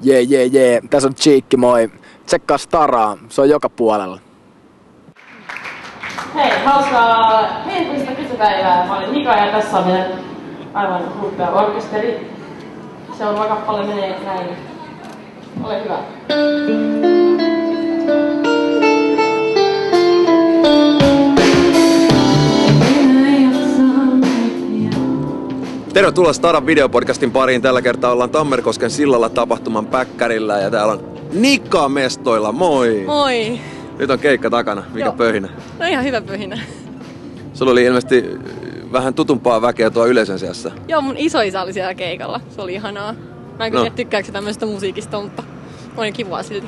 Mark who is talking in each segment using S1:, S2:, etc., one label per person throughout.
S1: Jee, jee, jee. Tässä on Cheekki, moi. Tsekkaa Staraa, se on joka puolella.
S2: Hei, hauskaa henkilöstä kysypäivää. Mä olen Mika ja tässä on meidän aivan huppea orkesteri. Seuraava kappale menee näin. Ole hyvä.
S3: Tervetuloa Staran videopodcastin pariin. Tällä kertaa ollaan Tammerkosken sillalla tapahtuman päkkärillä ja täällä on Nikka mestoilla. Moi!
S4: Moi!
S3: Nyt on keikka takana. Mikä
S4: Joo.
S3: pöhinä?
S4: No ihan hyvä pyhinä.
S3: Sulla oli ilmeisesti vähän tutumpaa väkeä tuo yleisön seassa.
S4: Joo, mun isoisä oli siellä keikalla. Se oli ihanaa. Mä en kyllä no. tykkääkö tämmöisestä musiikista, mutta oli kivaa silti.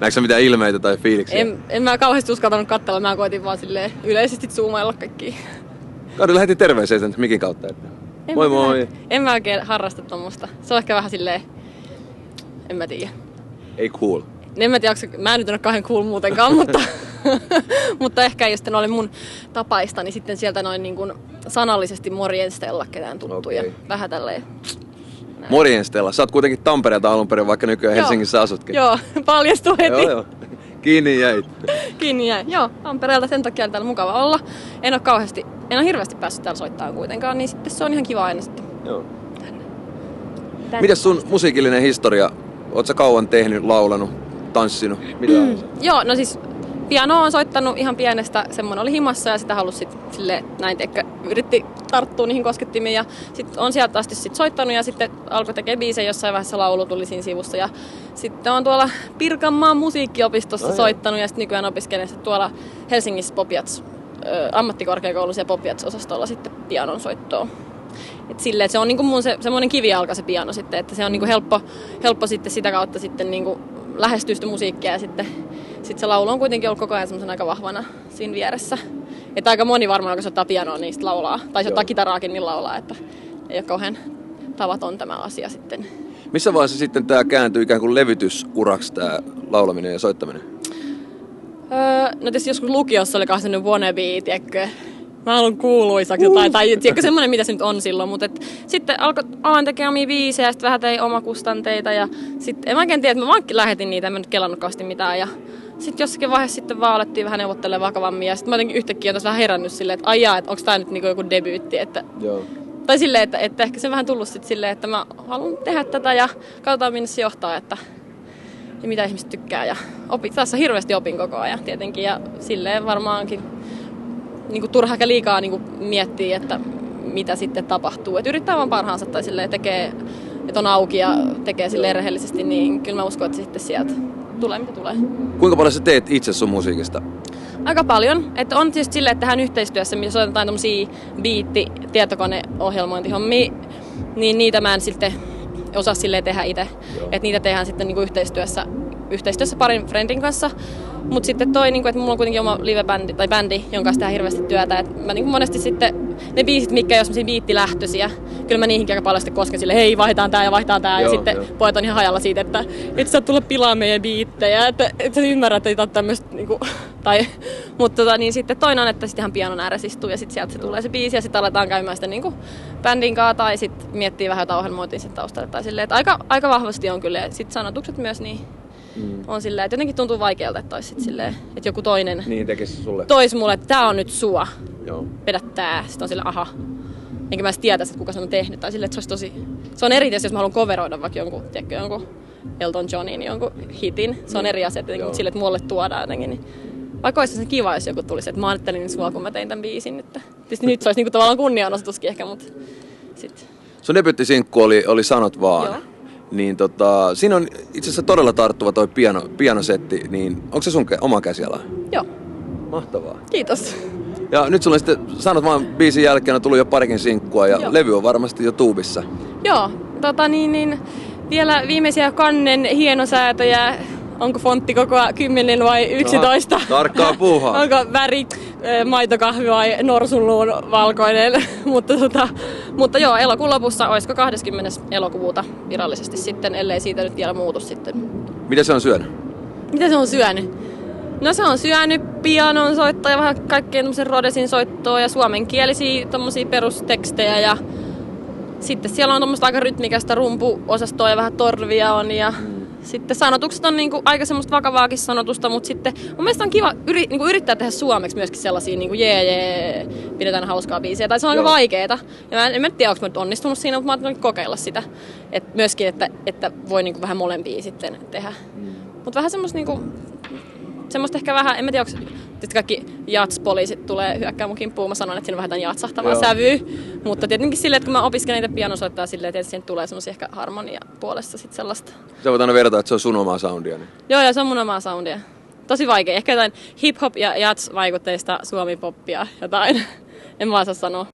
S3: Näetkö sä mitään ilmeitä tai fiiliksiä?
S4: En, en mä kauheasti uskaltanut katsella, mä koitin vaan silleen yleisesti zoomailla kaikki.
S3: Kari lähetti terveisiä sen mikin kautta. Että.
S4: En
S3: moi
S4: mä
S3: moi!
S4: En mä oikein harrasta tommosta. Se on ehkä vähän silleen, en mä tiedä.
S3: Ei cool.
S4: En mä tiedä, onko mä en nyt ole kauhean cool muutenkaan, mutta, mutta ehkä jos ne oli mun tapaista, niin sitten sieltä noin niin kuin sanallisesti morjenstella ketään tuttuja.
S3: Okei.
S4: Vähän tälleen.
S3: Morjens Stella. Sä oot kuitenkin Tampereelta alun perin, vaikka nykyään
S4: Joo.
S3: Helsingissä asutkin.
S4: Joo, paljastui heti.
S3: joo, joo. Kiinni jäit.
S4: Kiinni jäi. Joo, Tampereelta sen takia on täällä mukava olla. En ole kauheasti, en ole hirveästi päässyt täällä soittamaan kuitenkaan, niin sitten se on ihan kiva aina sitten.
S3: Joo.
S4: tänne
S3: Mitäs sun musiikillinen historia? Oot sä kauan tehnyt, laulanut, tanssinut? Mitä mm.
S4: Joo, no siis piano on soittanut ihan pienestä, semmoinen oli himassa ja sitä halusi sit sille näin teikö, yritti tarttua niihin koskettimiin ja sitten on sieltä asti sit soittanut ja sitten alkoi tekemään biisejä jossain vaiheessa laulu tuli siinä sivussa ja sitten on tuolla Pirkanmaan musiikkiopistossa
S3: No
S4: soittanut ja sitten nykyään opiskelen sit tuolla Helsingissä Popiats ö, ammattikorkeakoulussa ja Popiats-osastolla sitten pianon soittoa. Et silleen, että se on niinku mun se, semmoinen kivijalka se piano sitten, että se on niinku helppo, helppo sitten sitä kautta sitten niinku lähestyä sitä musiikkia ja sitten sit se laulu on kuitenkin ollut koko ajan semmoisen aika vahvana siinä vieressä. Että aika moni varmaan, kun soittaa pianoa, niin laulaa. Tai soittaa kitaraakin, niin laulaa, että ei ole kauhean tavaton tämä asia sitten.
S3: Missä vaiheessa sitten tää kääntyy ikään kuin levytysuraksi tää laulaminen ja soittaminen?
S4: Öö, no tietysti joskus lukiossa oli sellainen wannabe, tiedätkö, mä haluan kuuluisaksi jotain, tai tiedätkö, semmoinen mitä se nyt on silloin, mutta et, sitten alkoi aloin tekemään omia biisejä, sitten vähän tein omakustanteita, ja sitten en mä oikein tiedä, että mä vaan lähetin niitä, en mä nyt kelannut kauheasti mitään, ja sitten jossakin vaiheessa sitten vaan alettiin vähän neuvottelemaan vakavammin, ja sitten mä jotenkin yhtäkkiä on tässä vähän herännyt silleen, että aijaa, että onko tää nyt niinku joku debyytti, että
S3: Joo.
S4: tai silleen, että, että ehkä se on vähän tullut sitten silleen, että mä haluan tehdä tätä ja katsotaan minne se johtaa, että ja mitä ihmiset tykkää. Ja opi, tässä hirveästi opin koko ajan tietenkin ja silleen varmaankin niin kuin turha eikä liikaa niin kuin miettiä, että mitä sitten tapahtuu. Et yrittää vaan parhaansa tai silleen tekee, että on auki ja tekee silleen rehellisesti, niin kyllä mä uskon, että sitten sieltä tulee mitä tulee.
S3: Kuinka paljon sä teet itse sun musiikista?
S4: Aika paljon. Että on tietysti silleen, että tehdään yhteistyössä, missä soitetaan tämmöisiä biitti tietokoneohjelmointihommia, niin niitä mä en sitten osaa silleen tehdä itse. Että niitä tehdään sitten niinku yhteistyössä, yhteistyössä parin friendin kanssa. Mutta sitten toi, niinku, että mulla on kuitenkin oma live-bändi, tai bändi, jonka kanssa tehdään hirveästi työtä. Et mä niinku monesti sitten, ne biisit, mitkä ei ole semmosia biittilähtöisiä, kyllä mä niihinkin aika paljon sitten kosken sille, hei vaihdetaan tää ja vaihdetaan tää.
S3: Joo,
S4: ja sitten
S3: joo.
S4: pojat on ihan hajalla siitä, että et sä tulla pilaa meidän biittejä, että et sä ymmärrät, että ei tämmöstä niinku, tai, mutta tota, niin sitten toinen on, että sitten ihan pianon ääressä istuu ja sitten sieltä se tulee se biisi ja sitten aletaan käymään sitä niinku bändin kanssa tai sitten miettii vähän jotain ohjelmointia sen taustalla tai silleen, että aika, aika vahvasti on kyllä ja sitten sanotukset myös niin mm. on silleen, että jotenkin tuntuu vaikealta, että olisi silleen, että joku toinen
S3: Niin tekisi sulle.
S4: tois mulle, että tää on nyt sua,
S3: Joo.
S4: vedä tää. Sitten on silleen, aha. Enkä mä edes tietäisi, että kuka sen on tehnyt. Tai silleen, että se olisi tosi... Se on eri tietysti, jos mä haluan coveroida vaikka jonkun, tiedätkö, jonkun Elton Johnin jonkun hitin. Se on eri asia, että
S3: Joo.
S4: sille, että mulle tuodaan jotenkin. Niin vaikka olisi se kiva, jos joku tulisi, että mä ajattelin sua, kun mä tein tämän biisin nyt. Tietysti nyt se olisi niinku tavallaan kunnianosoituskin ehkä, mutta sit.
S3: Sun debyttisinkku oli, oli Sanot vaan.
S4: Joo.
S3: Niin tota, siinä on itse asiassa todella tarttuva toi piano, pianosetti, niin onko se sun oma käsiala?
S4: Joo,
S3: Mahtavaa.
S4: kiitos.
S3: Ja nyt sulla on sitten, sanot vaan biisin jälkeen on tullut jo parikin sinkkua ja
S4: Joo.
S3: levy on varmasti jo tuubissa.
S4: Joo, tota niin, niin vielä viimeisiä kannen hienosäätöjä. Onko fontti koko 10 vai 11?
S3: tarkkaa puuhaa.
S4: Onko väri ö, maitokahvi vai norsunluun valkoinen? mutta, tota, mutta joo, elokuun lopussa, olisiko 20. elokuuta virallisesti sitten, ellei siitä nyt vielä muutu sitten.
S3: Mitä se on syönyt?
S4: Mitä se on syönyt? No se on syönyt pianon soittoa ja vähän kaikkea tämmöisen Rodesin soittoa ja suomenkielisiä tommosia perustekstejä ja sitten siellä on tuommoista aika rytmikästä rumpuosastoa ja vähän torvia on ja sitten sanotukset on niinku aika semmoista vakavaakin sanotusta, mutta sitten mun mielestä on kiva yri, niinku yrittää tehdä suomeksi myöskin sellaisia niinku jee jee, pidetään hauskaa biisiä. Tai se on aika vaikeeta. Ja mä en, en mä tiedä, onko mä nyt onnistunut siinä, mutta mä ajattelin kokeilla sitä. Et myöskin, että, että voi niinku vähän molempia sitten tehdä. Mm. Mutta vähän semmoista niinku, semmoista ehkä vähän, en mä tiedä, onko kaikki jatspoliisit tulee hyökkää mun kimppuun. Mä sanon, että siinä on vähän tämän jatsahtavaa sävyä. Mutta tietenkin silleen, että kun mä opiskelen niitä pianosoittaa silleen, että siihen tulee semmoisia ehkä harmonia puolesta sit sellaista.
S3: Sä voit aina verrata, että se on sun omaa soundia. Niin.
S4: Joo, ja se on mun omaa soundia. Tosi vaikea. Ehkä jotain hip-hop ja jazz-vaikutteista suomi-poppia jotain. en mä saa sanoa.